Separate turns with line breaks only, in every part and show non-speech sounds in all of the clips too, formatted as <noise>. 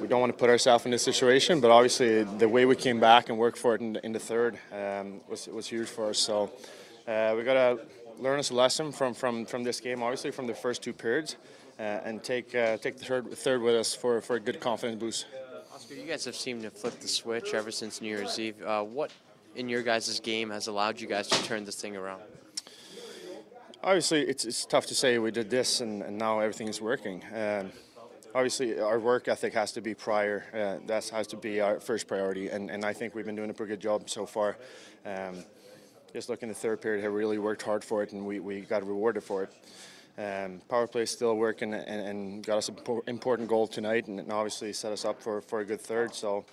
we don't want to put ourselves in this situation but obviously the way we came back and worked for it in, in the third um, was, was huge for us so uh, we got to learn us a lesson from, from, from this game obviously from the first two periods uh, and take uh, take the third, third with us for, for a good confidence boost
Oscar, you guys have seemed to flip the switch ever since New Year's Eve. Uh, what in your guys' game has allowed you guys to turn this thing around?
Obviously, it's, it's tough to say we did this and, and now everything is working. Um, obviously, our work ethic has to be prior. Uh, that has to be our first priority, and, and I think we've been doing a pretty good job so far. Um, just looking at the third period, have really worked hard for it, and we, we got rewarded for it. Um, power play still working and, and got us an important goal tonight, and, and obviously set us up for, for a good third. So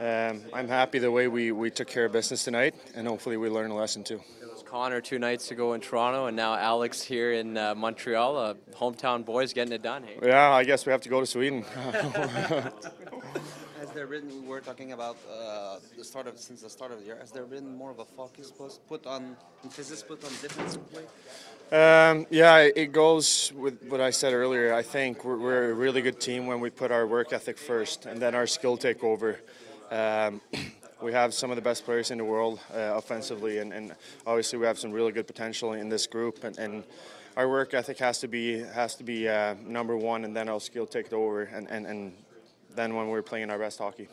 um, I'm happy the way we, we took care of business tonight, and hopefully we learn a lesson too.
It was Connor two nights ago in Toronto, and now Alex here in uh, Montreal. Uh, hometown boys getting it done. Hey?
Yeah, I guess we have to go to Sweden. <laughs>
Has there been, we were talking about uh, the start of, since the start of the year, has there been more of a focus put- put on, emphasis put on defensive play?
Um, yeah, it goes with what I said earlier. I think we're, we're a really good team when we put our work ethic first and then our skill take over. Um, <clears throat> we have some of the best players in the world uh, offensively, and, and obviously we have some really good potential in this group. And, and our work ethic has to be has to be uh, number one, and then our skill take over. And, and, and then when we're playing our best hockey.